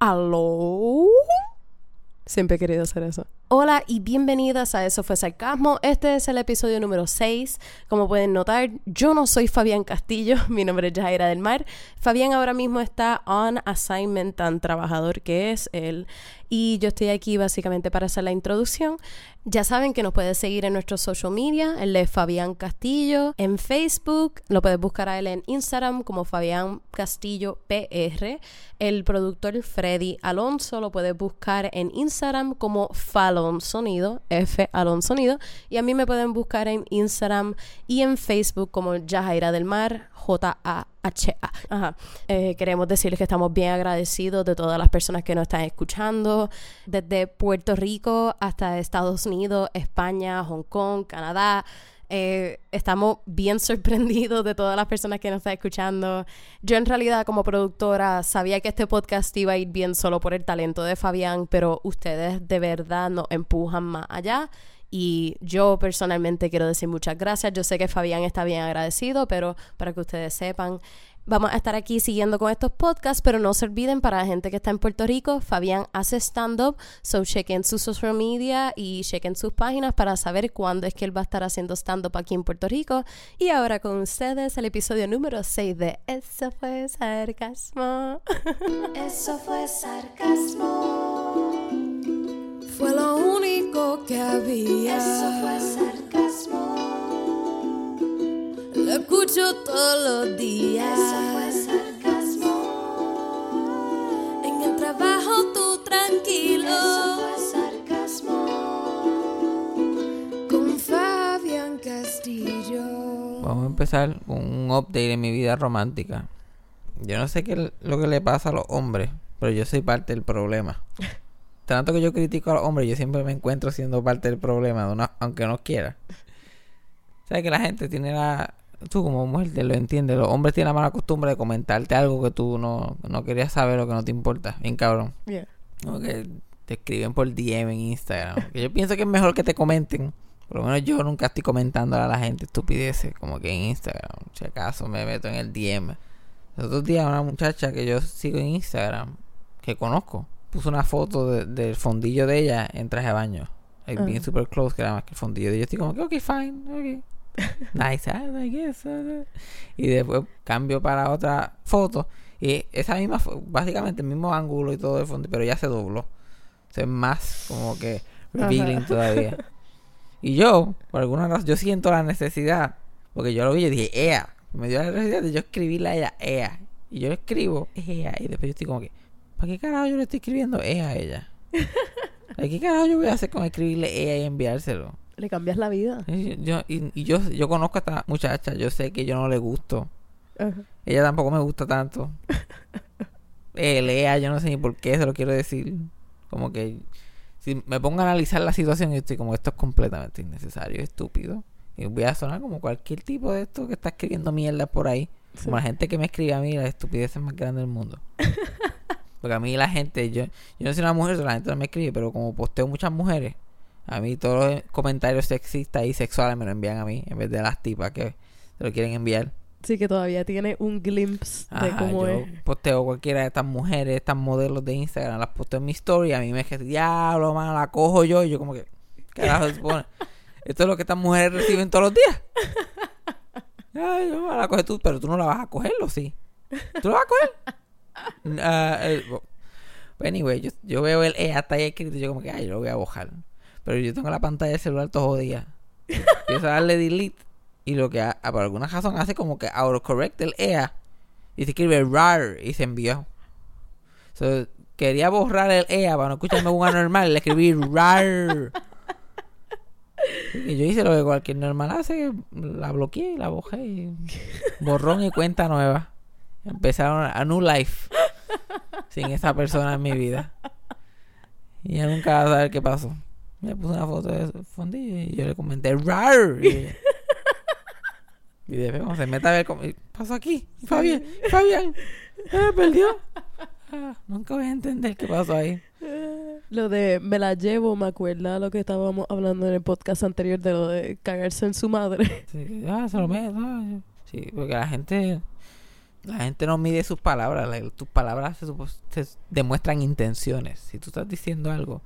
Aló. Siempre he querido hacer eso. Hola y bienvenidas a Eso fue Sarcasmo. Este es el episodio número 6. Como pueden notar, yo no soy Fabián Castillo, mi nombre es Jaira del Mar. Fabián ahora mismo está on assignment, tan trabajador que es él. Y yo estoy aquí básicamente para hacer la introducción. Ya saben que nos puedes seguir en nuestros social media, el de Fabián Castillo, en Facebook, lo puedes buscar a él en Instagram como Fabián Castillo PR. El productor Freddy Alonso lo puedes buscar en Instagram como Falon Sonido, F Alon Sonido. Y a mí me pueden buscar en Instagram y en Facebook como Jajaira del Mar, J-A-H-A. Ajá. Eh, queremos decirles que estamos bien agradecidos de todas las personas que nos están escuchando, desde Puerto Rico hasta Estados Unidos, España, Hong Kong, Canadá. Eh, estamos bien sorprendidos de todas las personas que nos están escuchando. Yo en realidad como productora sabía que este podcast iba a ir bien solo por el talento de Fabián, pero ustedes de verdad nos empujan más allá y yo personalmente quiero decir muchas gracias. Yo sé que Fabián está bien agradecido, pero para que ustedes sepan, vamos a estar aquí siguiendo con estos podcasts, pero no se olviden para la gente que está en Puerto Rico, Fabián hace stand-up, so chequen su social media y chequen sus páginas para saber cuándo es que él va a estar haciendo stand-up aquí en Puerto Rico. Y ahora con ustedes el episodio número 6 de Eso fue sarcasmo. Eso fue sarcasmo. Fue lo único que había. Eso fue sarcasmo. Lo escucho todos los días. Eso fue sarcasmo. En el trabajo tú tranquilo. Eso fue sarcasmo. Con Fabián Castillo. Vamos a empezar con un update en mi vida romántica. Yo no sé qué es lo que le pasa a los hombres, pero yo soy parte del problema. Tanto que yo critico a los hombres, yo siempre me encuentro siendo parte del problema, de una- aunque no quiera. ¿Sabes que la gente tiene la... Tú como mujer te lo entiendes, los hombres tienen la mala costumbre de comentarte algo que tú no, no querías saber o que no te importa. Bien cabrón. Yeah. Como que te escriben por DM en Instagram. Que yo pienso que es mejor que te comenten. Por lo menos yo nunca estoy comentando a la gente estupideces. Como que en Instagram. Si acaso me meto en el DM. Los otros días una muchacha que yo sigo en Instagram. Que conozco. Puso una foto de- del fondillo de ella en traje de baño. Like, Bien Ah. super close que era más que el fondillo de ella. Estoy como que ok fine. Ok. Nice, I guess, ah, ah. Y después cambio para otra foto. Y esa misma, básicamente el mismo ángulo y todo el fondo, pero ya se dobló. Sea, es más como que revealing todavía. Y yo, por alguna razón, yo siento la necesidad, porque yo lo vi y dije, ea. Me dio la necesidad de yo escribirle a ella, ea. Y yo le escribo, ea. Y después yo estoy como que, ¿para qué carajo yo le estoy escribiendo ea a ella? ¿Para qué carajo yo voy a hacer con escribirle ea y enviárselo? Le cambias la vida. Y yo, y, y yo, yo conozco a esta muchacha, yo sé que yo no le gusto. Ajá. Ella tampoco me gusta tanto. Eh, Lea, yo no sé ni por qué se lo quiero decir. Como que si me pongo a analizar la situación, yo estoy como esto es completamente innecesario, estúpido. Y voy a sonar como cualquier tipo de esto que está escribiendo mierda por ahí. Como la gente que me escribe a mí, la estupidez es más grande del mundo. Porque a mí la gente, yo, yo no soy una mujer, la gente no me escribe, pero como posteo muchas mujeres, a mí todos los comentarios sexistas y sexuales me lo envían a mí, en vez de las tipas que se lo quieren enviar. Sí, que todavía tiene un glimpse de Ajá, cómo yo es. posteo cualquiera de estas mujeres, estas modelos de Instagram, las posteo en mi story, a mí me dice, diablo, mano, la cojo yo, y yo como que, ¿qué carajo se supone? Esto es lo que estas mujeres reciben todos los días. Ay, yo la coges tú, pero tú no la vas a cogerlo, sí. ¿Tú la vas a coger? Ah, eh, bo- anyway, yo, yo veo el E hasta ahí escrito y yo como que, ay, yo lo voy a bojar. Pero yo tengo la pantalla del celular todo jodida. Empiezo a darle delete y lo que ha- por alguna razón hace como que autocorrect el EA y se escribe RAR y se envió. Quería borrar el EA para no escucharme un anormal, le escribí RAR. Y yo hice lo que cualquier normal hace, la bloqueé y la bojé borrón y cuenta nueva. Empezaron a new life sin esa persona en mi vida. Y ella nunca va a saber qué pasó. Me puse una foto de fondillo y yo le comenté RAR. Y, después cuando se mete a ver cómo ¿qué pasó aquí. Fabián, Fabián, eh, perdió. Ah, nunca voy a entender qué pasó ahí. Lo de me la llevo, me acuerda lo que estábamos hablando en el podcast anterior de lo de cagarse en su madre. Sí, ah, se lo meto. Sí, porque la gente La gente no mide sus palabras. la- tus palabras se demuestran intenciones. Si tú estás diciendo algo,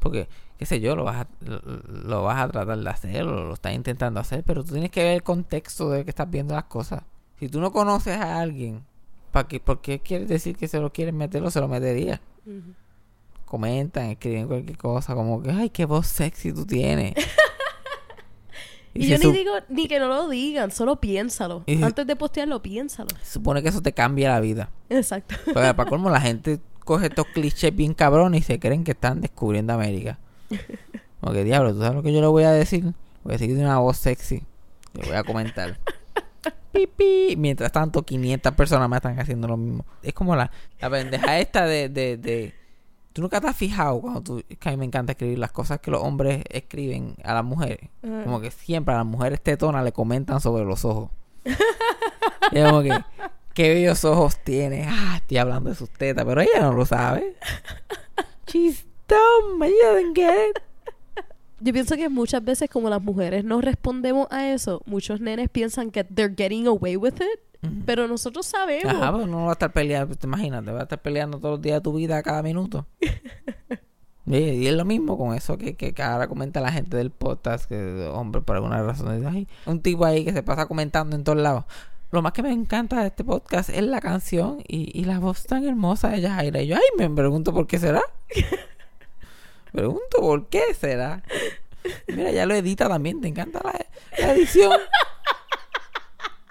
porque, qué sé yo, lo vas a, lo, vas a tratar de hacer o lo estás intentando hacer, pero tú tienes que ver el contexto de que estás viendo las cosas. Si tú no conoces a alguien, ¿para qué, ¿por qué quieres decir que se lo quieres meter o se lo metería? Comentan, escriben cualquier cosa, como que, ay, qué voz sexy tú tienes. Y, yo ni digo ni que no lo digan, solo piénsalo. Y Antes de postearlo, piénsalo. se supone que eso te cambia la vida. Exacto. Porque para colmo la gente coge estos clichés bien cabrones y se creen que están descubriendo América. Como que diablo, ¿tú sabes lo que yo le voy a decir? Voy a decir que tiene una voz sexy. Le voy a comentar. Pipi. Mientras tanto, 500 personas más están haciendo lo mismo. Es como la, la pendeja esta de, de, de... ¿Tú nunca te has fijado cuando tú... Es que a mí me encanta escribir las cosas que los hombres escriben a las mujeres. Como que siempre a las mujeres tetonas le comentan sobre los ojos. Y como que... Qué bellos ojos tiene. Ah, estoy hablando de sus tetas, pero ella no lo sabe. She's dumb. She doesn't get it. Yo pienso que muchas veces como las mujeres no respondemos a eso, muchos nenes piensan que they're getting away with it, pero nosotros sabemos. Ajá, pues no va a estar peleando, te imaginas, te va a estar peleando todos los días de tu vida cada minuto. y, y es lo mismo con eso que, que, que ahora comenta la gente del podcast, que hombre, por alguna razón, dice, "Ay, un tipo ahí que se pasa comentando en todos lados. Lo más que me encanta de este podcast es la canción y, y la voz tan hermosa de Yajaira. Y yo, ay, me pregunto por qué será. pregunto por qué será. Mira, ya lo edita también, te encanta la, la edición.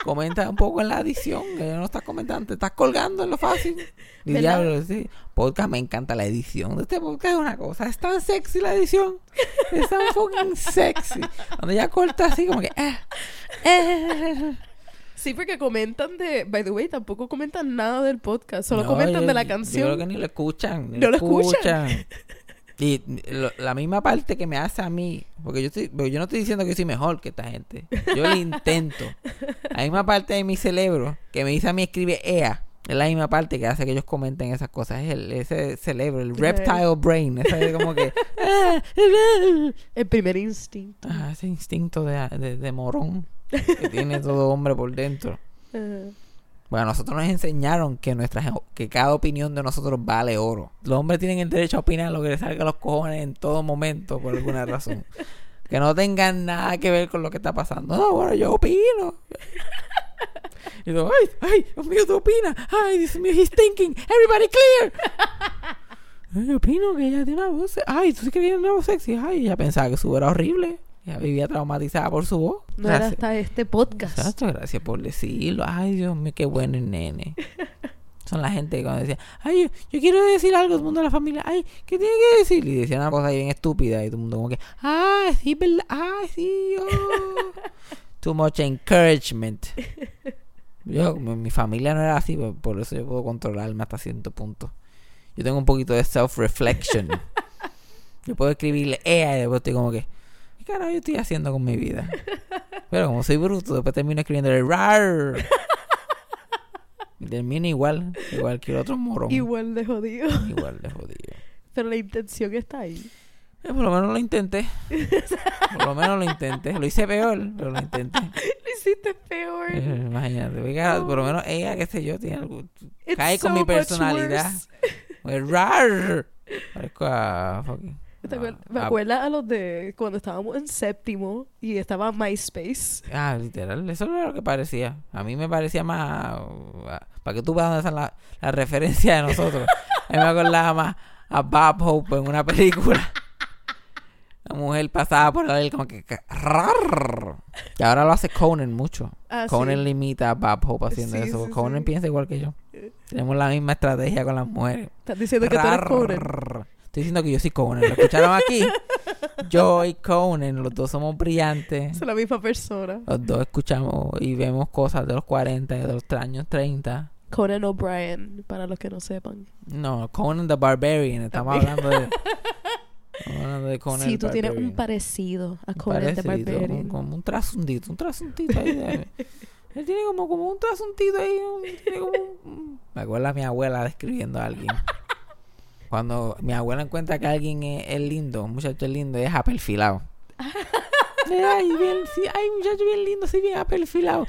Comenta un poco en la edición, que no estás comentando, te estás colgando en lo fácil. Y diablo, sí. Podcast me encanta la edición. De este podcast es una cosa, es tan sexy la edición. Es tan fucking sexy. Cuando ya corta así como que. eh, eh. Sí, porque comentan de, by the way, tampoco comentan nada del podcast, solo No, comentan yo- de la Yo canción. creo que ni lo escuchan. Ni ¿No lo escuchan? Y lo- la misma parte que me hace a mí, porque yo estoy, porque yo no estoy diciendo que soy mejor que esta gente. Yo lo intento. La misma parte de mi cerebro que me dice a mí escribe EA. Es la misma parte que hace que ellos comenten esas cosas. Es el, ese cerebro, el reptile brain. Ese es como que. El primer instinto. Ah, ese instinto de, de, de morón que tiene todo hombre por dentro. Bueno, nosotros nos enseñaron que nuestra que cada opinión de nosotros vale oro. Los hombres tienen el derecho a opinar lo que les salga a los cojones en todo momento por alguna razón. Que no tengan nada que ver con lo que está pasando. No, bueno, yo opino. Y ay, ay, Dios mío, tú opinas. Ay, Dios mío, he's thinking. Everybody clear. Yo opino que ella tiene una voz. Ay, tú sí que tiene una voz sexy. Ay, ella pensaba que su era horrible. Ella vivía traumatizada por su voz. No era hasta este podcast. Exacto, gracias por decirlo. Ay, Dios mío, qué bueno el nene. Son la gente que cuando decía, ay, yo, yo quiero decir algo al mundo de la familia. Ay, ¿qué tiene que decir? Y decían una cosa bien estúpida y todo el mundo como que, ah, sí, ¿verdad? Ah, sí, oh". Too much encouragement. Yo, mi, mi familia no era así, por, por eso yo puedo controlarme hasta cierto punto. Yo tengo un poquito de self-reflection. yo puedo escribirle, eh, y después estoy como que, ¿qué carajo yo estoy haciendo con mi vida? Pero como soy bruto, después termino escribiéndole rar. Y termino igual, igual que el otro morón. Igual de jodido. Igual de jodido. Pero la intención está ahí. Eh, por lo menos lo intenté. Por lo menos lo intenté. Lo hice peor, pero lo intenté. Lo hiciste peor. Eh, imagínate. oiga, por lo menos ella, qué sé yo, tiene algo. It's Cae con mi personalidad. rar. Parezco a fucking. ¿Te acuer- a- Me a- acuerdas a los de cuando estábamos en séptimo y estaba MySpace. Ah, literal, eso era lo que parecía. A mí me parecía más. para que tú veas dónde están las la referencias de nosotros. A mí me acordaba más a Bob Hope en una película. La mujer pasaba por él como que. Y ahora lo hace Conan mucho. Ah, Conan sí. limita a Bob Hope haciendo Sí, eso. sí, Conan piensa igual que yo. Tenemos la misma estrategia con las mujeres. Estás diciendo que tú eres Conan. Estoy diciendo que yo soy Conan. ¿Lo escucharon aquí? Yo y Conan, los dos somos brillantes. Son la misma persona. Los dos escuchamos y vemos cosas de los 40 y de los años 30. Conan O'Brien, para los que no sepan. No, Conan the Barbarian. Estamos hablando de. estamos hablando de Conan sí, tú tienes un parecido a Conan the Barbarian. Como un trasundito, un ahí. de- él tiene como, como un trasuntito ahí. un- tiene como un- Me acuerdo a mi abuela describiendo a alguien. Cuando mi abuela encuentra que alguien es, es lindo, un muchacho es lindo, es apelfilado. ay, bien, sí, ay, muchacho bien lindo, sí, bien apelfilado.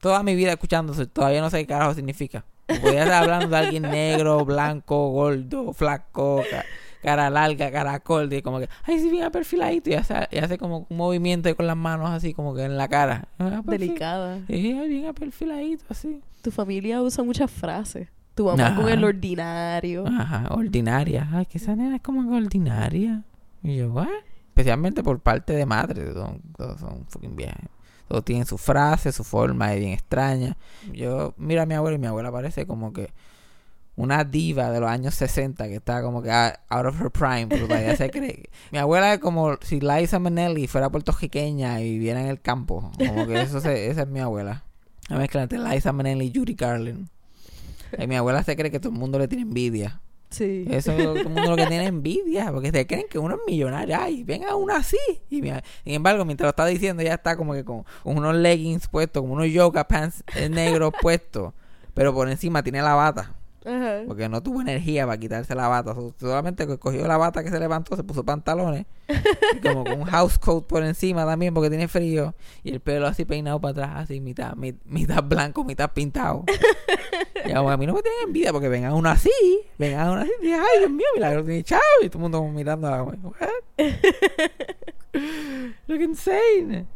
toda mi vida escuchando eso, todavía no sé qué carajo significa. Podría estar hablando de alguien negro, blanco, gordo, flaco, ca- cara larga, cara corta, y como que, ay, sí, bien perfiladito, y hace, y hace como un movimiento con las manos así, como que en la cara. Ah, perfil- Delicada. Sí, bien perfiladito, así. Tu familia usa muchas frases. Tu mamá Ajá. con el ordinario. Ajá, ordinaria. Ay, que esa nena es como ordinaria. Y yo, ¿what? Especialmente por parte de madre. Son, todos son fucking viejas. Todos tienen su frase, su forma es bien extraña. Yo miro a mi abuela y mi abuela parece como que una diva de los años 60 que está como que out of her prime, pero todavía se cree. Mi abuela es como si Liza Minnelli fuera puertorriqueña y viviera en el campo. Como que eso se- esa es mi abuela. Una mezcla entre Liza Minnelli y Judy Garland. Y mi abuela se cree que todo el mundo le tiene envidia. Sí. Eso es todo el mundo lo que tiene envidia, porque se creen que uno es millonario. Ay, venga uno así. Y mi- sin embargo, mientras lo está diciendo, ya está como que con, con unos leggings puestos, como unos yoga pants eh, negros puestos, pero por encima tiene la bata. Ajá. Porque no tuvo energía para quitarse la bata. So- Solamente cogió la bata que se levantó, se puso pantalones. y como con un house coat por encima también porque tiene frío. Y el pelo así peinado para atrás, así mitad, mi- mitad blanco, mitad pintado. y como, a mí no me tienen envidia porque venga uno así. Venga uno así. Y ay, Dios mío, milagro tiene chavo. Y todo el mundo mirando. "What? Look insane.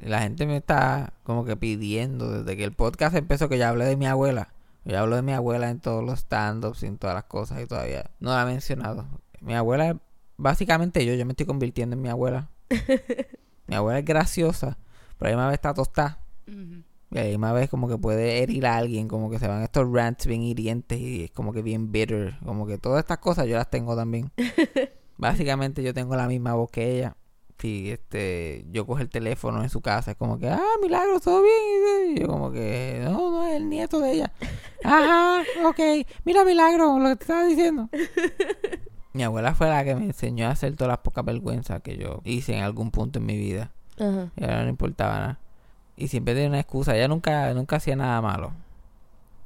Y la gente me está como que pidiendo desde que el podcast empezó que yo hablé de mi abuela. Yo hablo de mi abuela en todos los stand-ups y en todas las cosas y todavía no la he mencionado. Mi abuela básicamente yo, yo me estoy convirtiendo en mi abuela. mi abuela es graciosa, pero a la misma vez está tostada. Y a la misma vez como que puede herir a alguien, como que se van estos rants bien hirientes y es como que bien bitter. Como que todas estas cosas yo las tengo también. Básicamente yo tengo la misma voz que ella. Si este, yo cojo el teléfono en su casa, es como que, ah, milagro, todo bien. Y yo como que, no, no, es el nieto de ella. Ajá, ok, mira, milagro, lo que te estaba diciendo. Mi abuela fue la que me enseñó a hacer todas las pocas vergüenzas que yo hice en algún punto en mi vida. Ajá. Y ahora no importaba nada. Y siempre tenía una excusa. Ella nunca, nunca hacía nada malo.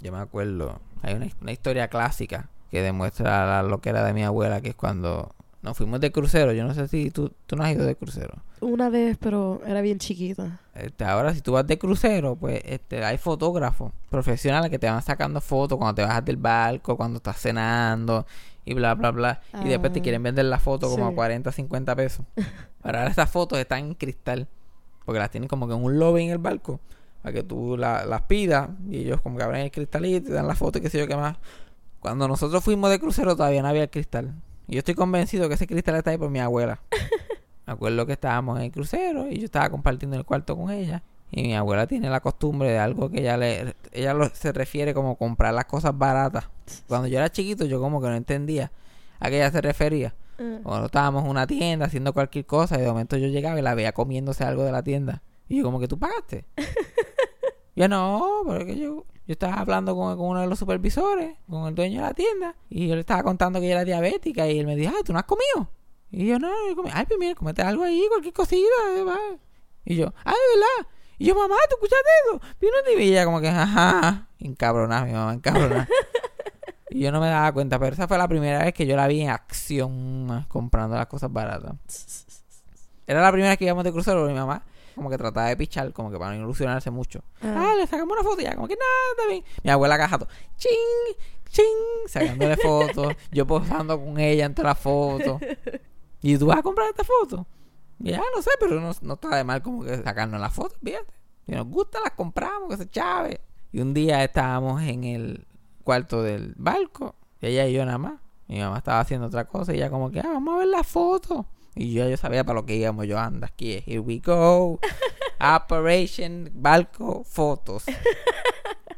Yo me acuerdo. Hay una, una historia clásica que demuestra la loquera de mi abuela, que es cuando nos fuimos de crucero. Yo no sé si tú, tú no has ido de crucero. Una vez, pero era bien chiquita. Este, ahora, si tú vas de crucero, pues este, hay fotógrafos profesionales que te van sacando fotos cuando te bajas del barco, cuando estás cenando y bla, bla, bla. Y después te Ah, quieren vender la foto como sí. a 40, 50 pesos. Pero ahora esas fotos están en cristal. Porque las tienen como que en un lobby en el barco. Para que tú la- las pidas. Y ellos como que abren el cristalito y te dan la foto y qué sé yo qué más. Cuando nosotros fuimos de crucero todavía no había el cristal. Y yo estoy convencido que ese cristal está ahí por mi abuela. Me acuerdo que estábamos en el crucero y yo estaba compartiendo el cuarto con ella. Y mi abuela tiene la costumbre de algo que ella le ella lo- se refiere como comprar las cosas baratas. Cuando yo era chiquito yo como que no entendía a qué ella se refería. Ah. Cuando estábamos en una tienda haciendo cualquier cosa y de momento yo llegaba y la veía comiéndose algo de la tienda. Y yo como que tú pagaste. yo no, porque yo, yo estaba hablando con, con uno de los supervisores, con el dueño de la tienda. Y yo le estaba contando que ella era diabética y él me dijo, ah, ¿tú no has comido? Y yo, no, no, comí. Ay, pues mira, comete algo ahí, cualquier cosita. eh, va". Y yo, ah, de verdad. Y yo, mamá, ¿tú escuchaste eso? Y ella como que, ajá, encabronada, mi mamá, encabronada. y yo no me daba cuenta, pero esa fue la primera vez que yo la vi en acción comprando las cosas baratas. Era la primera vez que íbamos de crucero, mi mamá como que trataba de pichar, como que para no ilusionarse mucho. Ah. Ah, le sacamos una foto y ya, como que nada, bien. Mi abuela cajato, ching, ching, sacándole fotos, yo posando con ella en todas las fotos. ¿Y tú vas a comprar esta foto? Ya, no sé, pero no, no está de mal como que sacarnos las fotos, fíjate. Si nos gusta, las compramos, que se chave. Y un día estábamos en el cuarto del barco, ella y yo nada más. Mi mamá estaba haciendo otra cosa y ella como que, ah, vamos a ver la foto. Y yo, yo sabía para lo que íbamos. Yo, anda, aquí, here we go. Operation Barco Fotos.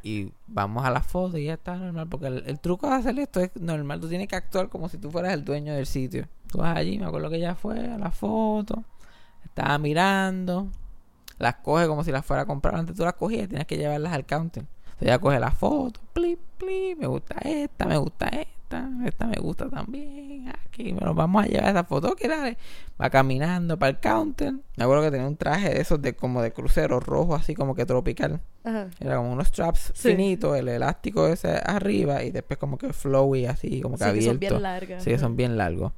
Y vamos a la foto y ya está normal. Porque el, el truco de hacer esto es normal. Tú tienes que actuar como si tú fueras el dueño del sitio. Tú vas allí, me acuerdo que ella fue a la foto. Estaba mirando. Las coge como si las fuera a comprar. Antes tú las cogías, tienes que llevarlas al counter. Entonces ella coge la foto. Plip, plip. Me gusta esta, me gusta esta. Esta me gusta también. Aquí, bueno, vamos a llevar esa foto. Que dale. Va caminando para el counter. Me acuerdo que tenía un traje de esos de como de crucero rojo, así como que tropical. Ajá. Era como unos straps Sí. finitos, el elástico ese arriba y después como que flowy así, como que Sí, que son abierto. bien largas. Sí, que son bien largos.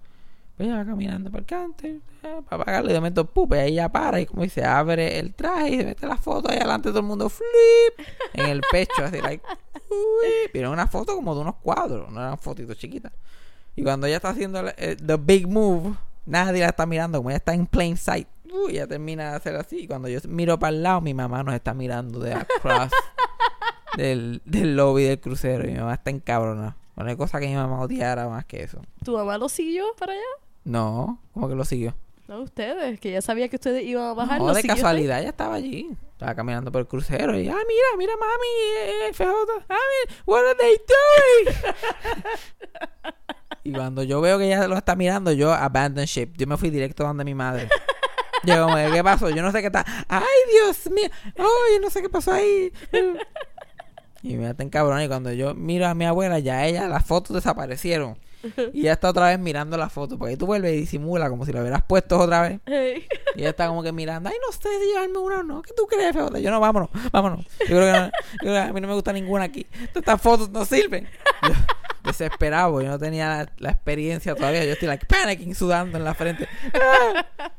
Pues ella va caminando por el counter eh, para pagarle. Y de momento, pup, y ahí ella para y como dice, abre el traje y se mete la foto ahí adelante todo el mundo, flip, en el pecho, así, like, uy. Pero una foto como de unos cuadros, no eran fotitos chiquitas. Y cuando ella está haciendo el, el- the big move, nadie la está mirando, como ella está en plain sight. Uy, ella termina de hacer así. Y cuando yo miro para el lado, mi mamá nos está mirando de across del, del lobby del crucero. Y mi mamá está encabronada. No hay cosa que mi mamá odiara más que eso. ¿Tu mamá lo siguió para allá? No, como que lo siguió. No, ustedes, que ya sabía que ustedes iban a bajar. No, ¿lo de casualidad ella estaba allí. Estaba caminando por el crucero y, ah, mira, mira, mami, eh, FJ. Ah, mira, what are they doing? y cuando yo veo que ella lo está mirando, yo abandon ship. Yo me fui directo donde mi madre. Yo como, ¿qué pasó? Yo no sé qué está. ¡Ay, Dios mío! ¡Ay, no sé qué pasó ahí! Y me está encabrón. Y cuando yo miro a mi abuela, ya ella, las fotos desaparecieron. Y ella está otra vez mirando la foto. Porque tú vuelves y disimula como si la hubieras puesto otra vez. Y ella está como que mirando, ay, no sé si llevarme una o no. ¿Qué tú crees, Feota? Yo no, vámonos, vámonos. Yo creo que, no- yo creo que a mí no me gusta ninguna aquí. Estas fotos no sirven. Yo, desesperado, yo no tenía la, la experiencia todavía. Yo estoy like panicking, sudando en la frente. Ah.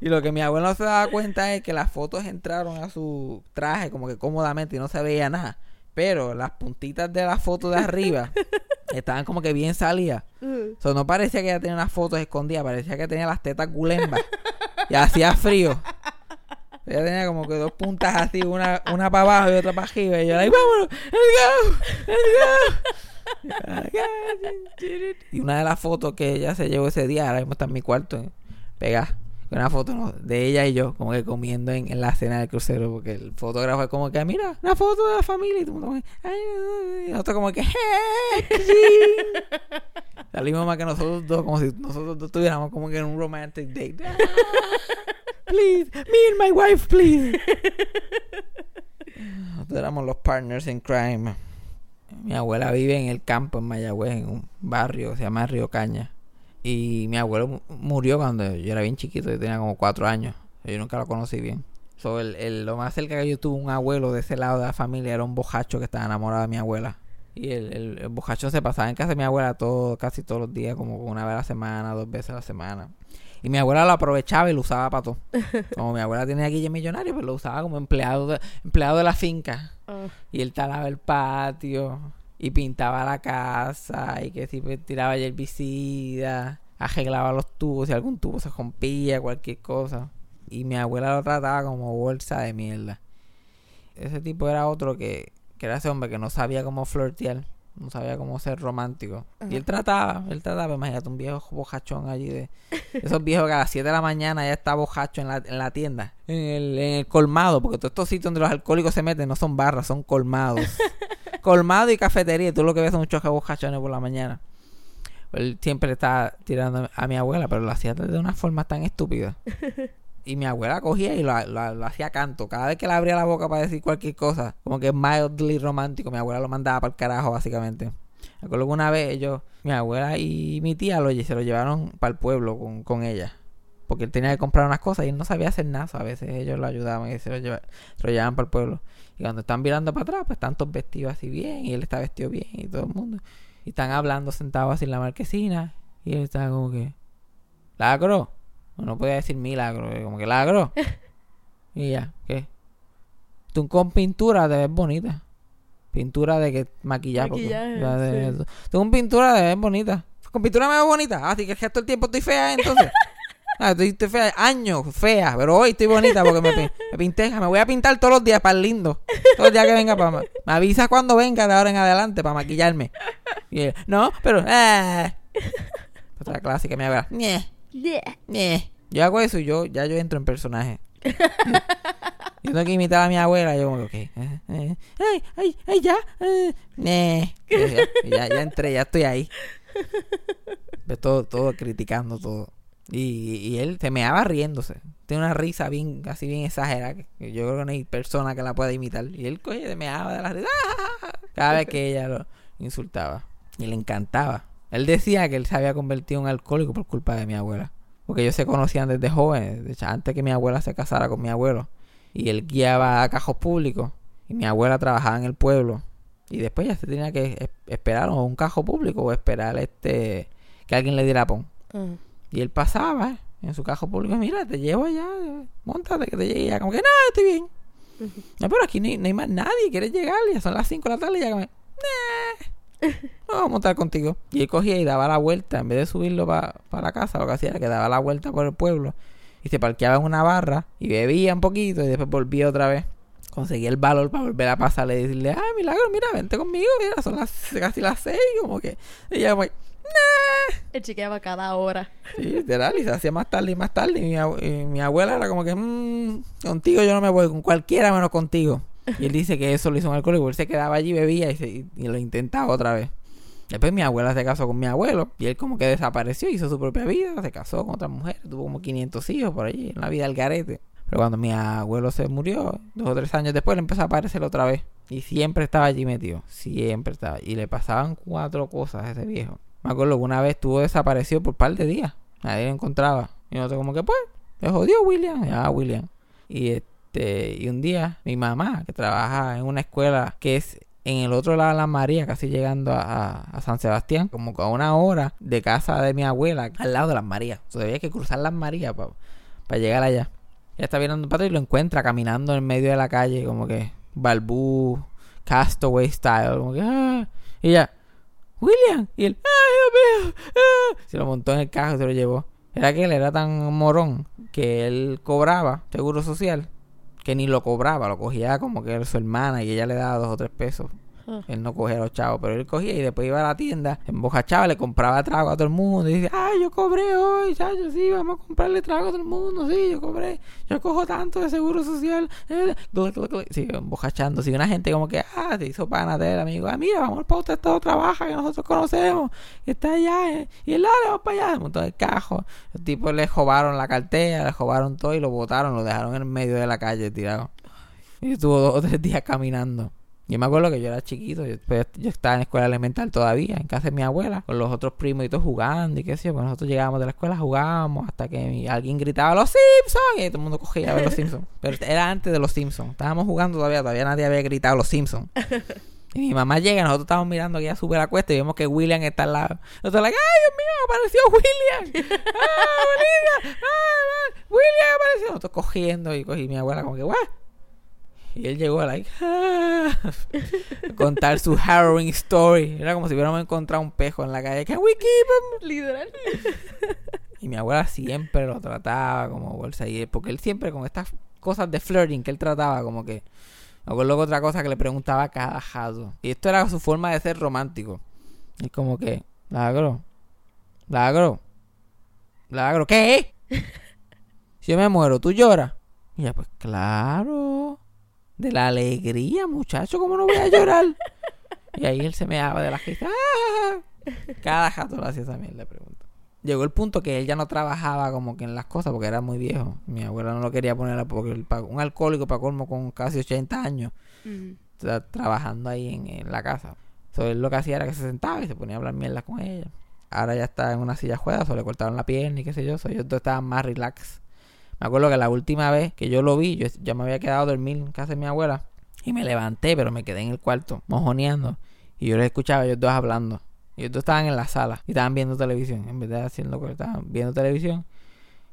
Y lo que mi abuelo no se daba cuenta es que las fotos entraron a su traje como que cómodamente y no se veía nada. Pero las puntitas de la foto de arriba estaban como que bien salidas. Uh, O sea, no parecía que ella tenía unas fotos escondidas, parecía que tenía las tetas gulembas. y hacía frío. Ella tenía como que dos puntas así, una, una para abajo y otra para arriba. Y yo, like, vámonos, let's go, let's go. Y una de las fotos que ella se llevó ese día, ahora mismo está en mi cuarto, eh, pegada. Una foto de ella y yo, como que comiendo en, en la cena del crucero, porque el fotógrafo es como que, mira, una foto de la familia. Y todo el mundo como ay, y nosotros como que, "Hey, Salimos más que nosotros dos, como si nosotros dos estuviéramos como que en un romantic date. Ah, please, me and my wife, please. Nosotros éramos los partners in crime. Mi abuela vive en el campo en Mayagüez, en un barrio se llama Río Caña. Y mi abuelo mu- murió cuando yo era bien chiquito, yo tenía como cuatro años. Yo nunca lo conocí bien. So, el, el- lo más cerca que yo tuve un abuelo de ese lado de la familia era un bojacho que estaba enamorado de mi abuela. Y el, el, el bojacho se pasaba en casa de mi abuela todo, casi todos los días, como una vez a la semana, dos veces a la semana. Y mi abuela lo aprovechaba y lo usaba para todo. Como mi abuela tenía aquí millonario, pues lo usaba como empleado de, empleado de la finca. ah. Y él talaba el patio y pintaba la casa y que si tiraba herbicida, arreglaba los tubos, si algún tubo se rompía, cualquier cosa. Y mi abuela lo trataba como bolsa de mierda. Ese tipo era otro que, que era ese hombre que no sabía cómo flirtear, no sabía cómo ser romántico. Y él trataba, él trataba, imagínate, un viejo bojachón allí de... Esos viejos que a las 7 de la mañana ya está bojacho en la, en la tienda, en el, en el colmado, porque todos estos sitios donde los alcohólicos se meten no son barras, son colmados. colmado y cafetería, tú lo que ves son muchos bojachones por la mañana. Él siempre le estaba tirando a mi abuela, pero lo hacía de una forma tan estúpida. Y mi abuela cogía y lo, lo- lo hacía canto. Cada vez que le abría la boca para decir cualquier cosa, como que mildly romántico, mi abuela lo mandaba para el carajo, básicamente. Me acuerdo que una vez ellos, mi abuela y mi tía lo, se lo llevaron para el pueblo con, con ella. Porque él tenía que comprar unas cosas y él no sabía hacer nada. A veces ellos lo ayudaban y se lo, lleva- se lo llevaban para el pueblo. Y cuando están mirando para atrás, pues están todos vestidos así bien. Y él está vestido bien y todo el mundo. Y están hablando sentados así en la marquesina. Y él está como que... ¿Lagro? No podía decir milagro. eh, Como que lagro. y ya, ¿qué? Tú con pintura te ves bonita. Pintura de que maquillaje. Maquillaje, sí. Tú con pintura te ves bonita. Con pintura me veo bonita. Ah, así que es que todo el tiempo estoy fea entonces. Ah, estoy, fea, años fea, pero hoy estoy bonita porque me, me pinté. Me voy a pintar todos los días para el lindo. Todos los días que venga para... Me avisa cuando venga de ahora en adelante para maquillarme. Y no, pero... Ah. Otra clásica, me haga... "Ñe". Ñe. Yo hago eso y yo ya yo entro en personaje. yo tengo que imitar a mi abuela. Yo como que, ok. eh, eh, ay, ay, ay, ya. eh, ya, ya, ya entré, ya estoy ahí. Todo, todo criticando todo. Y, y él se meaba riéndose. Tiene una risa bien, así bien exagerada. que- yo creo que no hay persona que la pueda imitar. Y él coge, se meaba de la risa. Cada vez que ella lo insultaba. Y le encantaba. Él decía que él se había convertido en alcohólico por culpa de mi abuela. Porque ellos se conocían desde jóvenes, de hecho, antes que mi abuela se casara con mi abuelo. Y él guiaba a cajos públicos. Y mi abuela trabajaba en el pueblo. Y después ya se tenía que es- esperar un cajo público o esperar este que alguien le diera pon. Y él pasaba en su carro público, mira, te llevo allá, montate que te llegue. Ella como que, no, estoy bien. No, pero aquí no hay, no hay más nadie, ¿quieres llegar? Ya son las 5 de la tarde y ya como, nah, no vamos a montar contigo. Y él cogía y daba la vuelta, en vez de subirlo para la casa, lo que hacía era que daba la vuelta por el pueblo y se parqueaba en una barra y bebía un poquito y después volvía otra vez. Conseguía el valor para volver a pasarle y decirle, ah, milagro, mira, vente conmigo, mira, son las, casi las seis, como que. Y ella como. Él chequeaba cada hora. Sí, literal, y se hacía más tarde y más tarde. Y mi, abuela era como que, "Mm, contigo yo no me voy, con cualquiera menos contigo. Y él dice que eso lo hizo un alcohólico. Él se quedaba allí, bebía y, se- y- lo intentaba otra vez. Después mi abuela se casó con mi abuelo y él como que desapareció, hizo su propia vida, se casó con otra mujer, tuvo como 500 hijos por allí, en la vida del garete. Pero cuando mi abuelo se murió, dos o tres años después, le empezó a aparecer otra vez. Y siempre estaba allí metido, siempre estaba. Y le pasaban cuatro cosas a ese viejo. Me acuerdo que una vez estuvo desaparecido por un par de días. Nadie lo encontraba. Y nosotros como que, pues, le jodió William. Ya, William. Y este, y un día, mi mamá, que trabaja en una escuela que es en el otro lado de la María, casi llegando a, San Sebastián, como a una hora de casa de mi abuela, al lado de las Marías. O había que cruzar las Marías para llegar allá. Ella está mirando un pato y lo encuentra caminando en medio de la calle, como que balbú, castaway style, como que, ah. Y ella, William, y él, ay, Dios mío, ah. se lo montó en el carro y se lo llevó. Era que él era tan morón que él cobraba seguro social, que ni lo cobraba, lo cogía como que era su hermana y ella le daba dos o tres pesos. Él no cogía los chavos, pero él cogía y después iba a la tienda, embojachaba, le compraba trago a todo el mundo y dice, ay, yo cobré hoy, chacho, sí, vamos a comprarle trago a todo el mundo, sí, yo cobré, yo cojo tanto de seguro social, eh, sí, embojachando, si una gente como que, ah, se hizo pana del amigo, ah, mira, vamos para otro estado trabaja que nosotros conocemos, que está allá, eh, y él, dale, vamos para allá, montó el cajo, los tipos le robaron la cartera, le robaron todo y lo botaron, lo dejaron en medio de la calle tirado. Y estuvo dos o tres días caminando. Yo me acuerdo que yo era chiquito, yo, pues, yo estaba en escuela elemental todavía, en casa de mi abuela, con los otros primos y todos jugando y qué sé yo. Pues nosotros llegábamos de la escuela, jugábamos hasta que alguien gritaba ¡Los Simpsons! Y todo el mundo cogía a ver los Simpsons. Pero era antes de los Simpsons. Estábamos jugando todavía, todavía nadie había gritado Los Simpsons. Y mi mamá llega, nosotros estábamos mirando que ella sube la cuesta y vemos que William está al lado. Nosotros, like, ¡ay, Dios mío! ¡Apareció William! ¡Ah, bonita! ¡Ah, ah, William apareció! Nosotros cogiendo y cogí mi abuela como que, ¿what? Y él llegó, like, ah, a contar su harrowing story. Era como si hubiéramos encontrado un pejo en la calle. Can we keep him? Literal. Y mi abuela siempre lo trataba como bolsa. Y porque él siempre con estas cosas de flirting que él trataba, como que. Me acuerdo que otra cosa que le preguntaba cada jato. Y esto era su forma de ser romántico. Y como que, Lagro, Lagro, Lagro, ¿qué? Si yo me muero, ¿tú lloras? Y ella, pues claro. De la alegría, muchacho, ¿cómo no voy a llorar? y ahí él se me daba de la risa. ¡Ah! Cada jato lo hacía esa mierda, pregunta. Llegó el punto que él ya no trabajaba como que en las cosas porque era muy viejo. Mi abuela no lo quería poner a- porque el un alcohólico para colmo con casi 80 años trabajando ahí en, en la casa. So, él lo que hacía era que se sentaba y se ponía a hablar mierda con ella. Ahora ya está en una silla juega, solo le cortaron la pierna y qué sé yo. So, ellos dos estaban más relax. Me acuerdo que la última vez que yo lo vi, yo ya me había quedado a dormir en casa de mi abuela. Y me levanté, pero me quedé en el cuarto, mojoneando. Y yo les escuchaba ellos dos hablando. Y ellos dos estaban en la sala y estaban viendo televisión. En vez de haciendo que estaban viendo televisión.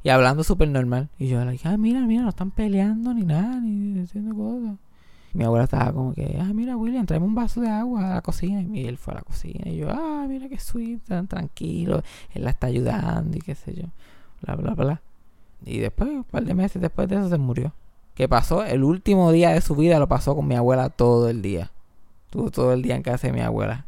Y hablando súper normal. Y yo le dije, ah, mira, mira, no están peleando ni nada, ni haciendo cosas. Mi abuela estaba como que, ah, mira, William, tráeme un vaso de agua a la cocina. Y él fue a la cocina. Y yo, ah, mira qué sweet, tan tranquilo. Él la está ayudando y qué sé yo. Bla, bla, bla. Y después, un par de meses después de eso, se murió. ¿Qué pasó? El último día de su vida lo pasó con mi abuela todo el día. Estuvo todo el día en casa de mi abuela.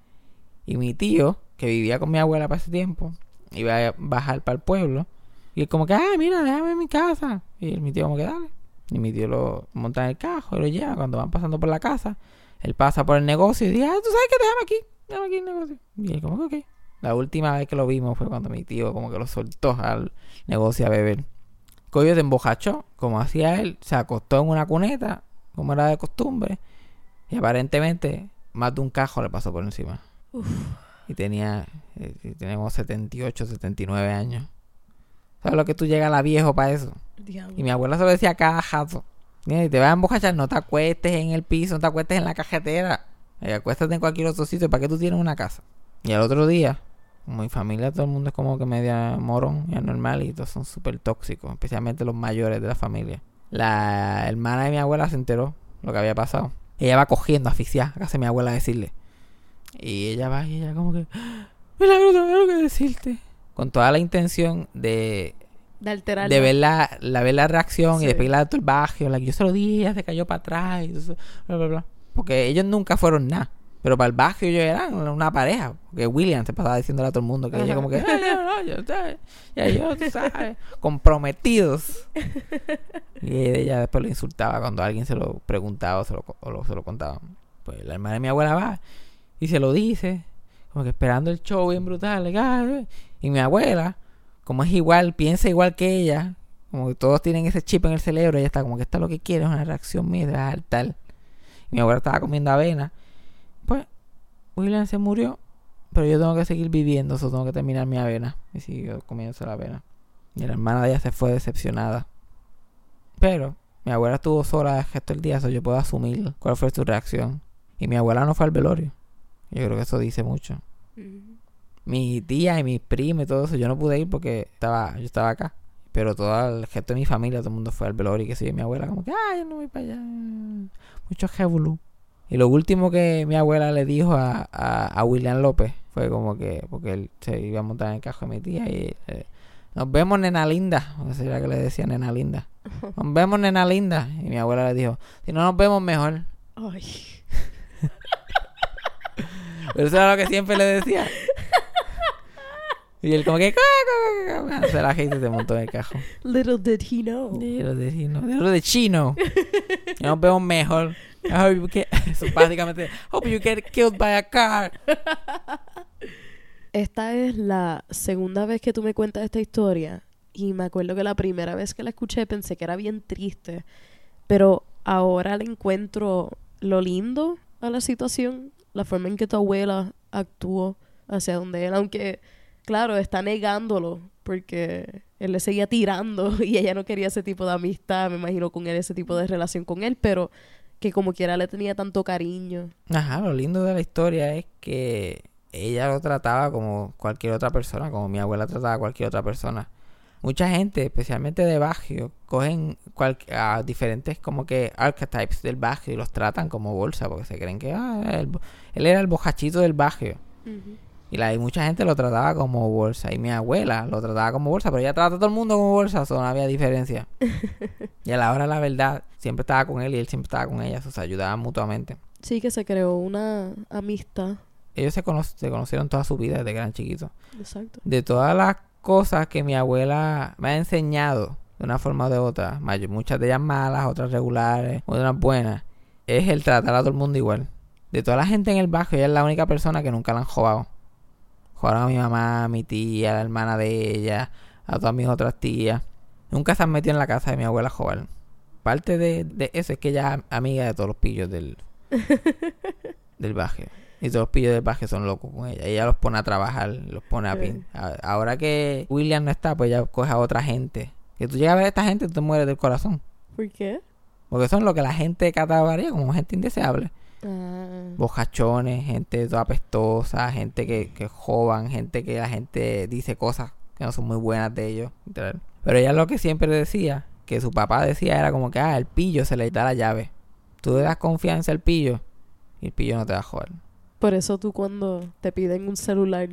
Y mi tío, que vivía con mi abuela para ese tiempo, iba a bajar para el pueblo. Y él como que, ah, mira, déjame en mi casa. Y mi tío como que, dale. Y mi tío lo monta en el cajo y lo lleva cuando van pasando por la casa. Él pasa por el negocio y dice, ah, tú sabes que déjame aquí, déjame aquí el negocio. Y él como que, ok. La última vez que lo vimos fue cuando mi tío como que lo soltó al negocio a beber. Coyo se embojachó, como hacía él, se acostó en una cuneta, como era de costumbre. Y aparentemente más de un cajo le pasó por encima. Y tenía, eh, y tenía como 78, 79 años. ¿Sabes lo que tú llegas a la viejo para eso? Diablo. Y mi abuela se lo decía a cada jato. Mira, y te vas a embojachar, no te acuestes en el piso, no te acuestes en la cajetera. Acuéstate en cualquier otro sitio. ¿Para qué tú tienes una casa? Y al otro día, mi familia, todo el mundo es como que media morón y anormal y todos son súper tóxicos, especialmente los mayores de la familia. La hermana de mi abuela se enteró lo que había pasado. Ella va cogiendo asfixiada a casa de mi abuela a decirle. Y ella va y ella como que, "Ah, milagro, tengo algo que decirte. Con toda la intención de, De alterar. de ver la, la, ver la reacción Sí. y de pedirle a todo el. La que yo se lo dije, ella se cayó para atrás. Y eso, bla, bla, bla. Porque ellos nunca fueron nada. Pero para el barrio ellos eran una pareja. Porque William se pasaba diciéndole a todo el mundo que ella como que, "Ay, no, no, yo, ¿sabes? ya yo, sabes, comprometidos. Y ella después lo insultaba cuando alguien se lo preguntaba o se lo, o lo- se lo contaba. Pues la hermana de mi abuela va y se lo dice, como que esperando el show bien brutal. "Ah, eh". Y mi abuela, como es igual, piensa igual que ella, como que todos tienen ese chip en el cerebro, ella está como que esto es lo que quiere, es una reacción mía, te vas a tal. Mi abuela estaba comiendo avena. William se murió, pero yo tengo que seguir viviendo, eso tengo que terminar mi avena. Y siguió comiéndose la avena. Y la hermana de ella se fue decepcionada. Pero mi abuela estuvo sola el resto del día, eso yo puedo asumir cuál fue su reacción. Y mi abuela no fue al velorio. Yo creo que eso dice mucho. Mi tía y mis primos y todo eso, yo no pude ir porque estaba, yo estaba acá. Pero todo el resto de mi familia, todo el mundo fue al velorio y que sé yo, mi abuela como que, ah, yo no voy para allá. Mucho jebulú. Y lo último que mi abuela le dijo a, a, a William López fue como que, porque él se iba a montar en el carro de mi tía y eh, nos vemos nena linda, o sea, que le decía nena linda. Nos vemos nena linda. Y mi abuela le dijo, si no nos vemos mejor. Ay. Pero eso era lo que siempre le decía. Y él como que... Se la gente se montó en el cajón. Little did he know. Dilo de chino. Dilo de chino. Y nos vemos mejor. I hope you get- Eso básicamente... Hope you get killed by a car. Esta es la segunda vez que tú me cuentas esta historia. Y me acuerdo que la primera vez que la escuché pensé que era bien triste. Pero ahora le encuentro lo lindo a la situación. La forma en que tu abuela actuó hacia donde él. Aunque, claro, está negándolo. Porque él le seguía tirando. Y ella no quería ese tipo de amistad. Me imagino con él, ese tipo de relación con él. Pero que como quiera le tenía tanto cariño. Ajá, lo lindo de la historia es que ella lo trataba como cualquier otra persona, como mi abuela trataba a cualquier otra persona. Mucha gente, especialmente de barrio, cogen cual- a diferentes como que archetypes del barrio y los tratan como bolsa porque se creen que ah, el él era el bojachito del barrio. Y, la, y mucha gente lo trataba como bolsa. Y mi abuela lo trataba como bolsa, pero ella trata a todo el mundo como bolsa, eso no había diferencia. y a la hora la verdad, siempre estaba con él y él siempre estaba con ella, o sea, se ayudaban mutuamente. Sí, que se creó una amistad. Ellos se, cono- se conocieron toda su vida desde que eran chiquitos. Exacto. De todas las cosas que mi abuela me ha enseñado, de una forma o de otra, muchas de ellas malas, otras regulares, otras buenas, es el tratar a todo el mundo igual. De toda la gente en el barrio, ella es la única persona que nunca la han jodado. Jodaron a mi mamá, a mi tía, a la hermana de ella, a todas mis otras tías. Nunca se han metido en la casa de mi abuela a joder. Parte de, de eso es que ella es amiga de todos los pillos del, del barrio. Y todos los pillos del barrio son locos con ella. Ella los pone a trabajar, los pone a pin. Ahora que William no está, pues ella coge a otra gente. Que tú llegas a ver a esta gente tú te mueres del corazón. ¿Por qué? Porque son lo que la gente catalogaría como gente indeseable. Bojachones, gente toda apestosa, gente que, que jovan, gente que la gente dice cosas que no son muy buenas de ellos. literal. Pero ella lo que siempre decía, que su papá decía era como que, ah, el pillo se le da la llave. Tú le das confianza al pillo y el pillo no te va a joder. por eso tú cuando te piden un celular,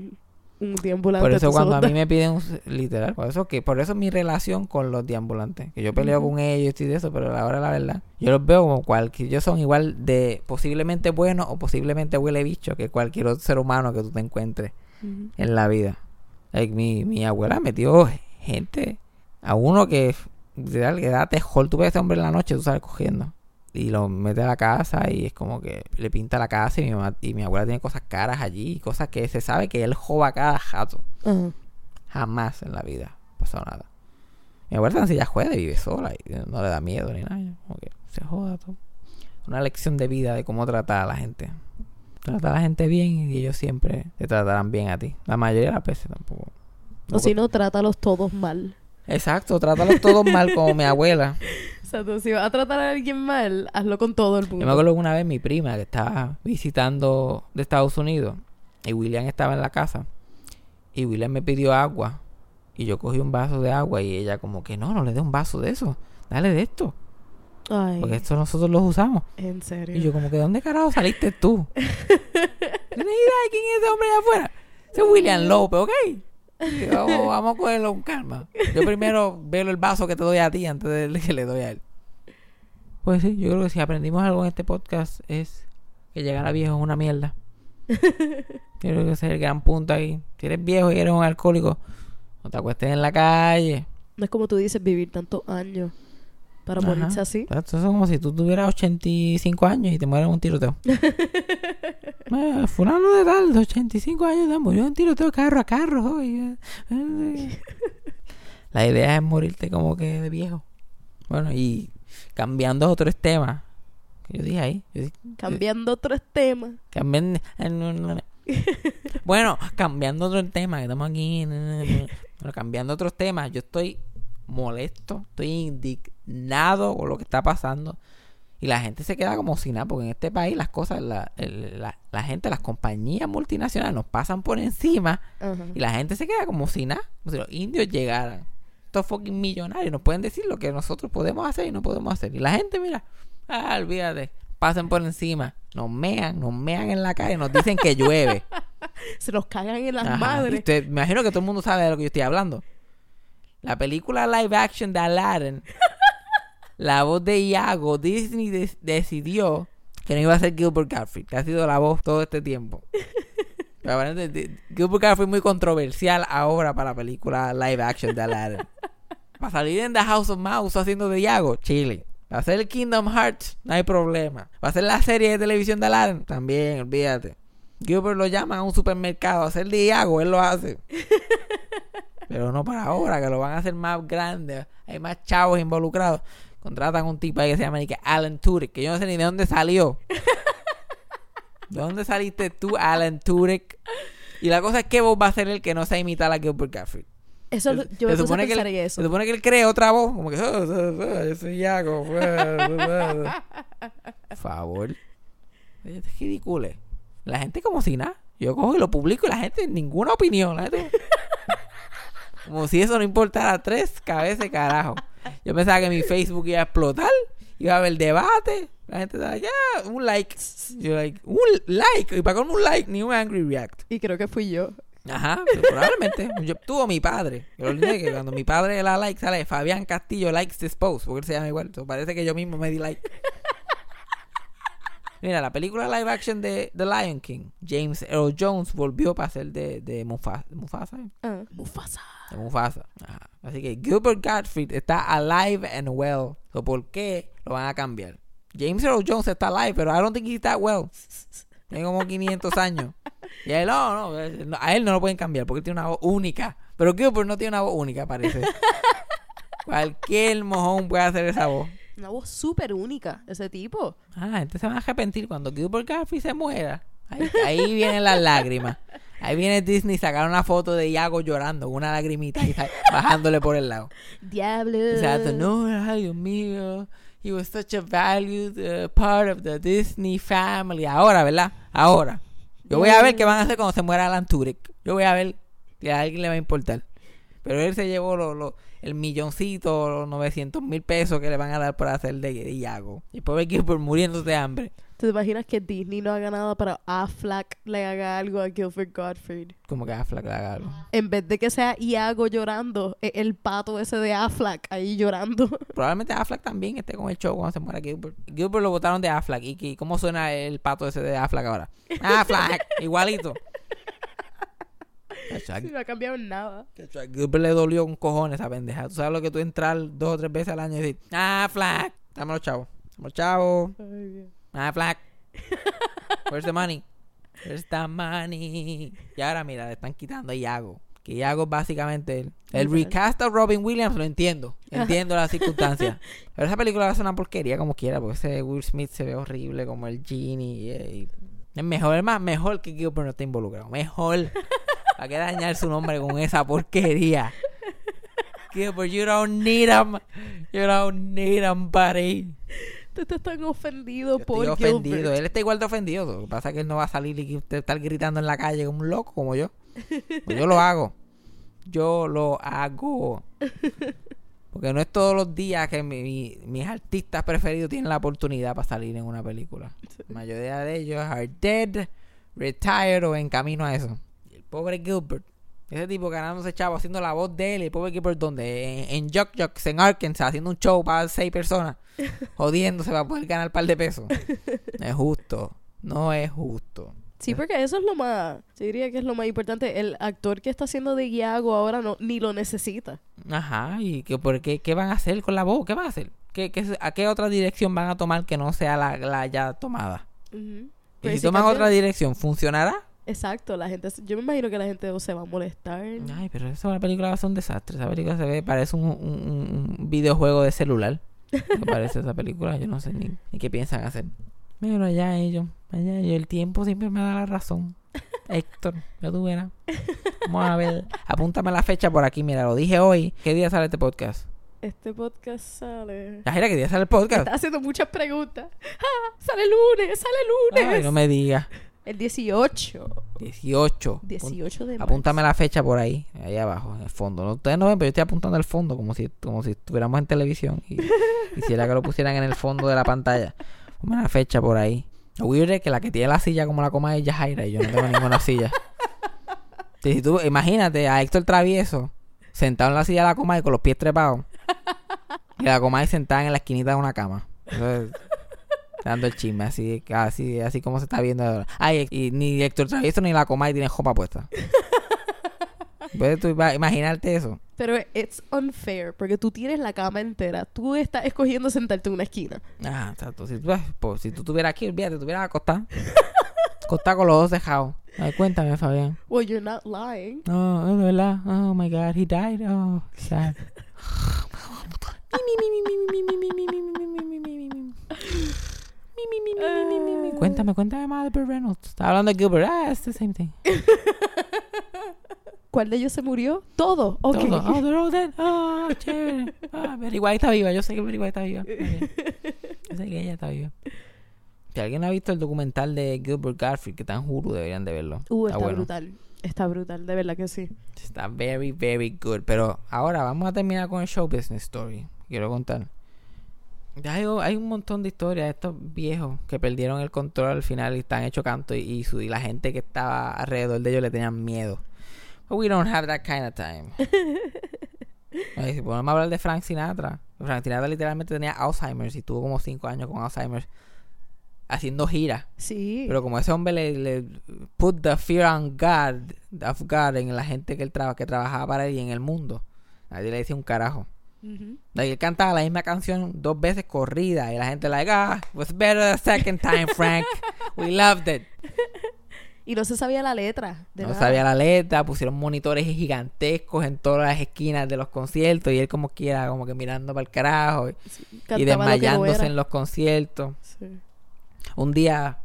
un deambulante, Por eso cuando a mí me piden un literal, por eso que por eso mi relación con los deambulantes, que yo peleo con ellos y de eso, pero a la la verdad, yo los veo como cualquier, ellos son igual de posiblemente buenos o posiblemente huele bicho que cualquier otro ser humano que tú te encuentres en la vida. Like, mi, mi abuela metió gente a uno que literal que da tejol, tú ves a ese hombre en la noche, tú sales cogiendo. Y lo mete a la casa y es como que le pinta la casa y mi, mamá, y mi abuela tiene cosas caras allí, cosas que se sabe que él joba cada jato. Jamás en la vida ha pasado nada. Mi abuela ya juega y vive sola y no le da miedo ni nada. Como que se joda todo. Una lección de vida de cómo tratar a la gente. Trata a la gente bien y ellos siempre te tratarán bien a ti. La mayoría de las veces tampoco. O si no, trátalos todos mal. Exacto, trátalos todos mal como mi abuela. O sea, tú si vas a tratar a alguien mal, hazlo con todo el Yo mundo. me acuerdo que una vez mi prima que estaba visitando de Estados Unidos y William estaba en la casa Y William me pidió agua. Y yo cogí un vaso de agua y ella como que no, no le dé un vaso de eso. Dale de esto. Ay, Porque esto nosotros los usamos. en serio. Y yo como que ¿dónde carajo saliste tú? ¿Tienes idea de quién es ese hombre allá afuera? Ese es William López, ¿ok? Vamos, vamos a cogerlo con calma. Yo primero veo el vaso que te doy a ti antes de que le doy a él. Pues sí, yo creo que si aprendimos algo en este podcast es que llegar a viejo es una mierda. Yo creo que ese es el gran punto ahí. Si eres viejo y eres un alcohólico, no te acuestes en la calle. No es como tú dices vivir tantos años para Ajá. morirse así. Esto es como si tú tuvieras 85 años y te mueres en un tiroteo. Eh, fulano de tal, de 85 años, murió en un tiroteo carro a carro. eh, eh. La idea es morirte como que de viejo. Bueno, y cambiando a otros temas. Yo dije ahí. Yo dije, Cambiando otros temas. Cambian- Bueno, cambiando otro tema, que estamos aquí. Bueno, cambiando otros temas, yo estoy molesto, estoy indignado con lo que está pasando. Y la gente se queda como si nada, porque en este país las cosas, la, el- la, la gente, las compañías multinacionales nos pasan por encima y la gente se queda como si nada, como si los indios llegaran. Estos fucking millonarios nos pueden decir lo que nosotros podemos hacer y no podemos hacer. Y la gente, mira, ah, olvídate, pasen por encima, nos mean, nos mean en la calle, nos dicen que llueve. Se nos cagan en las Ajá, madres. usted- me imagino que todo el mundo sabe de lo que yo estoy hablando. La película live action de Aladdin, la voz de Iago, Disney decidió que no iba a ser Gilbert Gottfried, que ha sido la voz todo este tiempo. Pero aparentemente, Gilbert Gottfried es muy controversial ahora para la película live action de Aladdin. Para salir en The House of Mouse haciendo de Iago, Chile. Va a ser el Kingdom Hearts, no hay problema. Va a ser la serie de televisión de Aladdin, también, olvídate. Gilbert lo llama a un supermercado a hacer de Iago, él lo hace. Pero no para ahora, que lo van a hacer más grande. Hay más chavos involucrados. Contratan un tipo ahí que se llama Alan Tudyk, que yo no sé ni de dónde salió. ¿De dónde saliste tú, Alan Tudyk? Y la cosa es que vos va a ser el que no se imitar a Gilbert Gottfried. Eso, lo- Se- yo se supone que él- en Se eso. supone que él cree otra voz, como que "Oh, oh, oh, yo soy Iago. Por favor. Es ridículo. La gente como si nada. Yo cojo y lo publico y la gente ninguna opinión. La gente- como si eso no importara tres cabezas de carajo. Yo pensaba que mi Facebook iba a explotar, iba a haber debate. La gente estaba, ya, un like. Yo like, un like. Y para colmo un like, ni un angry react. Y creo que fui yo. Ajá, pero probablemente. Yo tuvo mi padre. Yo olvidé que cuando mi padre le da like, sale Fabián Castillo likes this post, porque él se llama igual. Parece que yo mismo me di like. Mira, la película live action de The Lion King, James Earl Jones volvió para ser de, de Mufasa. ¿De Mufasa? Ah, Mufasa. De Mufasa. Ajá. Así que Gilbert Gottfried está alive and well. So, ¿Por qué lo van a cambiar? James Earl Jones está alive, pero I don't think he's that well. Tiene como 500 años. Y a él no, no, a él no lo pueden cambiar porque él tiene una voz única. Pero Gilbert no tiene una voz única, parece. Cualquier mojón puede hacer esa voz. Una voz súper única, ese tipo. Ah, gente se va a arrepentir cuando Gilbert Gottfried se muera. Ahí, ahí vienen las lágrimas. Ahí viene Disney sacar una foto de Iago llorando, una lagrimita y bajándole por el lado. Diablo. Exacto, no, ay Dios mío. He was such a valued uh, part of the Disney family. Ahora, ¿verdad? Ahora. Yo voy a ver qué van a hacer cuando se muera Alan Tudyk. Yo voy a ver que a alguien le va a importar. Pero él se llevó lo, lo- el milloncito, los 900 mil pesos que le van a dar por hacer de, de Iago. Y pobre Gilbert muriéndose de hambre. ¿Te imaginas que Disney no haga nada para Affleck le haga algo a Gilbert Gottfried? Como que Affleck le haga algo. En vez de que sea Iago llorando, es el pato ese de Affleck ahí llorando. Probablemente Affleck también esté con el show cuando se muera Gilbert. Gilbert lo votaron de Affleck. ¿Y cómo suena el pato ese de Affleck ahora? Affleck, igualito. Chacho, no ha cambiado nada. Gilbert le dolió un cojón esa pendeja. Tú sabes lo que tú entrar dos o tres veces al año y decir, ah, Flack, dame los chavos. Dame los chavos. Ah. Where's the money? Where's the money? Y ahora, mira, le están quitando a Iago. Que Iago básicamente el, el recast de Robin Williams, lo entiendo. Entiendo las circunstancias. Pero esa película va a ser una porquería como quiera, porque ese Will Smith se ve horrible como el Genie. y- es mejor, es más, mejor que Gilbert no esté involucrado. Mejor. ¿Para qué dañar su nombre con esa porquería? Gilbert, you don't need him. You don't need him, buddy. Tú estás tan ofendido Yo por estoy ofendido. Gilbert. Él está igual de ofendido. Lo que pasa es que él no va a salir y usted estar gritando en la calle como un loco como yo. Pues yo lo hago. Yo lo hago. Porque no es todos los días que mi- mi- mis artistas preferidos tienen la oportunidad para salir en una película. La mayoría de ellos are dead, retired o en camino a eso. Y el pobre Gilbert. Ese tipo ganándose chavo haciendo la voz de él. y El pobre Gilbert, donde en, en Jock Jocks, en Arkansas, haciendo un show para seis personas. jodiéndose para poder ganar un par de pesos. No es justo. No es justo. Sí, porque eso es lo más, yo diría que es lo más importante. El actor que está haciendo de Iago ahora no, ni lo necesita. Ajá, ¿y qué, por qué, qué van a hacer con la voz? ¿Qué van a hacer? ¿Qué, qué- ¿A qué otra dirección van a tomar que no sea la, la ya tomada? Y Pero si toman otra dirección, ¿funcionará? Exacto, la gente, yo me imagino que la gente se va a molestar. Ay, pero esa película va a ser un desastre. Esa película se ve, parece un, un- un videojuego de celular. Me parece esa película, yo no sé ni, ni qué piensan hacer. Pero allá ellos, allá ellos, el tiempo siempre me da la razón. Héctor, ya tú verás. Vamos a ver. Apúntame la fecha por aquí, mira, lo dije hoy. ¿Qué día sale este podcast? Este podcast sale... Yajira, ¿qué día sale el podcast? Está haciendo muchas preguntas. ¡Ah! Sale lunes, sale lunes. Ay, no me digas. El 18. 18. 18 de marzo. Apúntame la fecha por ahí, ahí abajo, en el fondo. No, ustedes no ven, pero yo estoy apuntando el fondo como si, como si estuviéramos en televisión y quisiera que lo pusieran en el fondo de la pantalla. Ponme la fecha por ahí. Lo weird es que la que tiene la silla como la coma es Yajaira y yo no tengo ninguna silla. Si tú, imagínate a Héctor Travieso sentado en la silla de la coma y con los pies trepados. Y la coma sentada en la esquinita de una cama. Entonces, dando el chisme, así, así, así como se está viendo ahora. Ay, y ni Héctor Travieso ni la coma tiene jopa puesta. Puedes tú ima- imaginarte eso. Pero it's unfair, porque tú tienes la cama entera. Tú estás escogiendo sentarte en una esquina. Ah, exacto. Si tú, pues, si tú estuvieras aquí, olvídate, estuvieras acostado. acostado con los ojos cejados. Ay, cuéntame, Fabián. Well, you're not lying. No, es de verdad. Oh my God, he died. Oh, sad. Cuéntame, cuéntame más de Burt Reynolds. Estaba hablando de Gilbert. Ah, it's the same thing. ¿Cuál de ellos se murió? Todo. Ok. Todo. Oh, they're all dead. Oh, chévere. Ah, White está viva. Yo sé que Betty White está viva. Yo sé que ella está viva. Si alguien ha visto el documental de Gilbert Gottfried, que está en Hulu, deberían de verlo. Uh, está bueno. brutal. Está brutal, de verdad que sí. Está very, very good. Pero ahora vamos a terminar con el show business story. Quiero contar. Ya Hay, hay un montón de historias de estos viejos que perdieron el control al final y están hecho canto y, y, su- y la gente que estaba alrededor de ellos le tenían miedo. But we don't have that kind of time. Ay, si podemos hablar de Frank Sinatra. Frank Sinatra literalmente tenía Alzheimer's y tuvo como 5 años con Alzheimer's haciendo giras. Sí. Pero como ese hombre le, le put the fear on God, of God en la gente que él traba, que trabajaba para él y en el mundo. Nadie le decía un carajo. Ujú. Like, él cantaba la misma canción dos veces corrida y la gente like, ah, it was better the second time, Frank. We loved it. Y no se sabía la letra. De no sabía la letra, pusieron monitores gigantescos en todas las esquinas de los conciertos y él como quiera, como que mirando para el carajo y, y Cantaba lo que no desmayándose en los conciertos. Sí. un día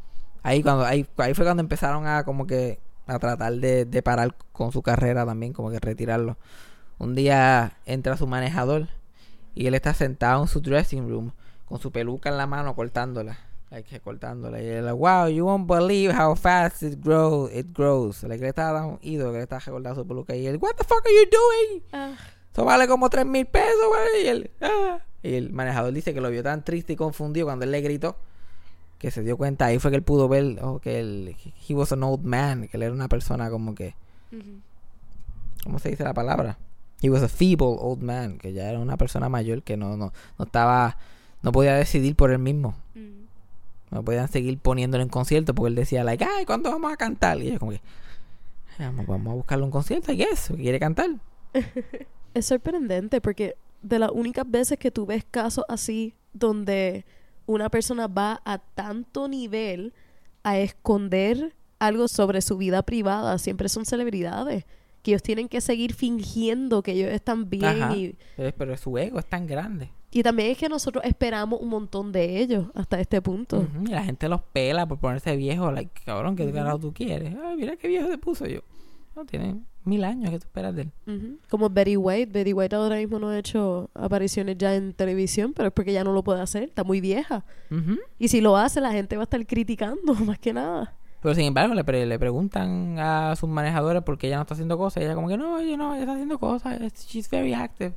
ahí cuando ahí, ahí fue cuando empezaron a como que a tratar de, de parar con su carrera también como que retirarlo un día entra su manejador y él está sentado en su dressing room con su peluca en la mano cortándola like, cortándola y él like, wow you won't believe how fast it grows it grows like, le estaba dando un ido que le estaba recordando su peluca y él what the fuck are you doing Ah, eso vale como tres mil pesos, güey. Y él, ah. Y el manejador dice que lo vio tan triste y confundido cuando él le gritó que se dio cuenta. Ahí fue que él pudo ver oh, que él, he was an old man, que él era una persona como que. ¿cómo se dice la palabra? He was a feeble old man, que ya era una persona mayor que no, no, no estaba, no podía decidir por él mismo. Mm. No podían seguir poniéndolo en concierto porque él decía, like, ay, ¿cuándo vamos a cantar? Y ellos como que, vamos, vamos a buscarle un concierto, y eso, quiere cantar. Es sorprendente porque de las únicas veces que tú ves casos así donde una persona va a tanto nivel a esconder algo sobre su vida privada, siempre son celebridades que ellos tienen que seguir fingiendo que ellos están bien Ajá. y, Pero su ego es tan grande. y también es que nosotros esperamos un montón de ellos hasta este punto. Ujú, Y la gente los pela por ponerse viejo. Like, cabrón, ¿qué Ujú. carajo tú quieres? Ay, mira qué viejo se puso yo. No, tiene mil años que tú esperas de él. Como Betty White. Betty White ahora mismo no ha hecho apariciones ya en televisión, pero es porque ya no lo puede hacer, está muy vieja. Y si lo hace, la gente va a estar criticando, más que nada. Pero sin embargo, le, pre- le preguntan a sus manejadores por qué ella no está haciendo cosas. Y ella como que no, oye, no, ella está haciendo cosas. She's very active.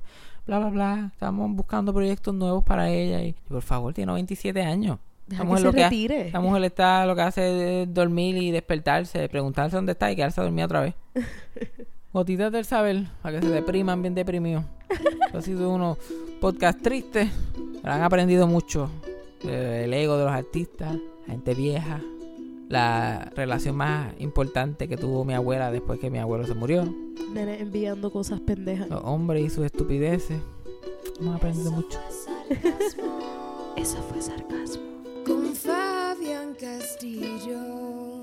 Bla, bla, bla. Estamos buscando proyectos nuevos para ella. Y, por favor, tiene 27 años. Deja que mujer se lo que ha- retire. Esta mujer está lo que hace es dormir y despertarse, preguntarse dónde está y quedarse dormida otra vez. Gotitas del saber, para que se depriman bien deprimidos. Esto ha sido unos podcast tristes. pero Han aprendido mucho del ego de los artistas, la gente vieja, la relación más importante que tuvo mi abuela después que mi abuelo se murió, Nene enviando cosas pendejas. los hombres y sus estupideces. Hemos aprendido mucho. Eso fue sarcasmo. Con Fabián Castillo.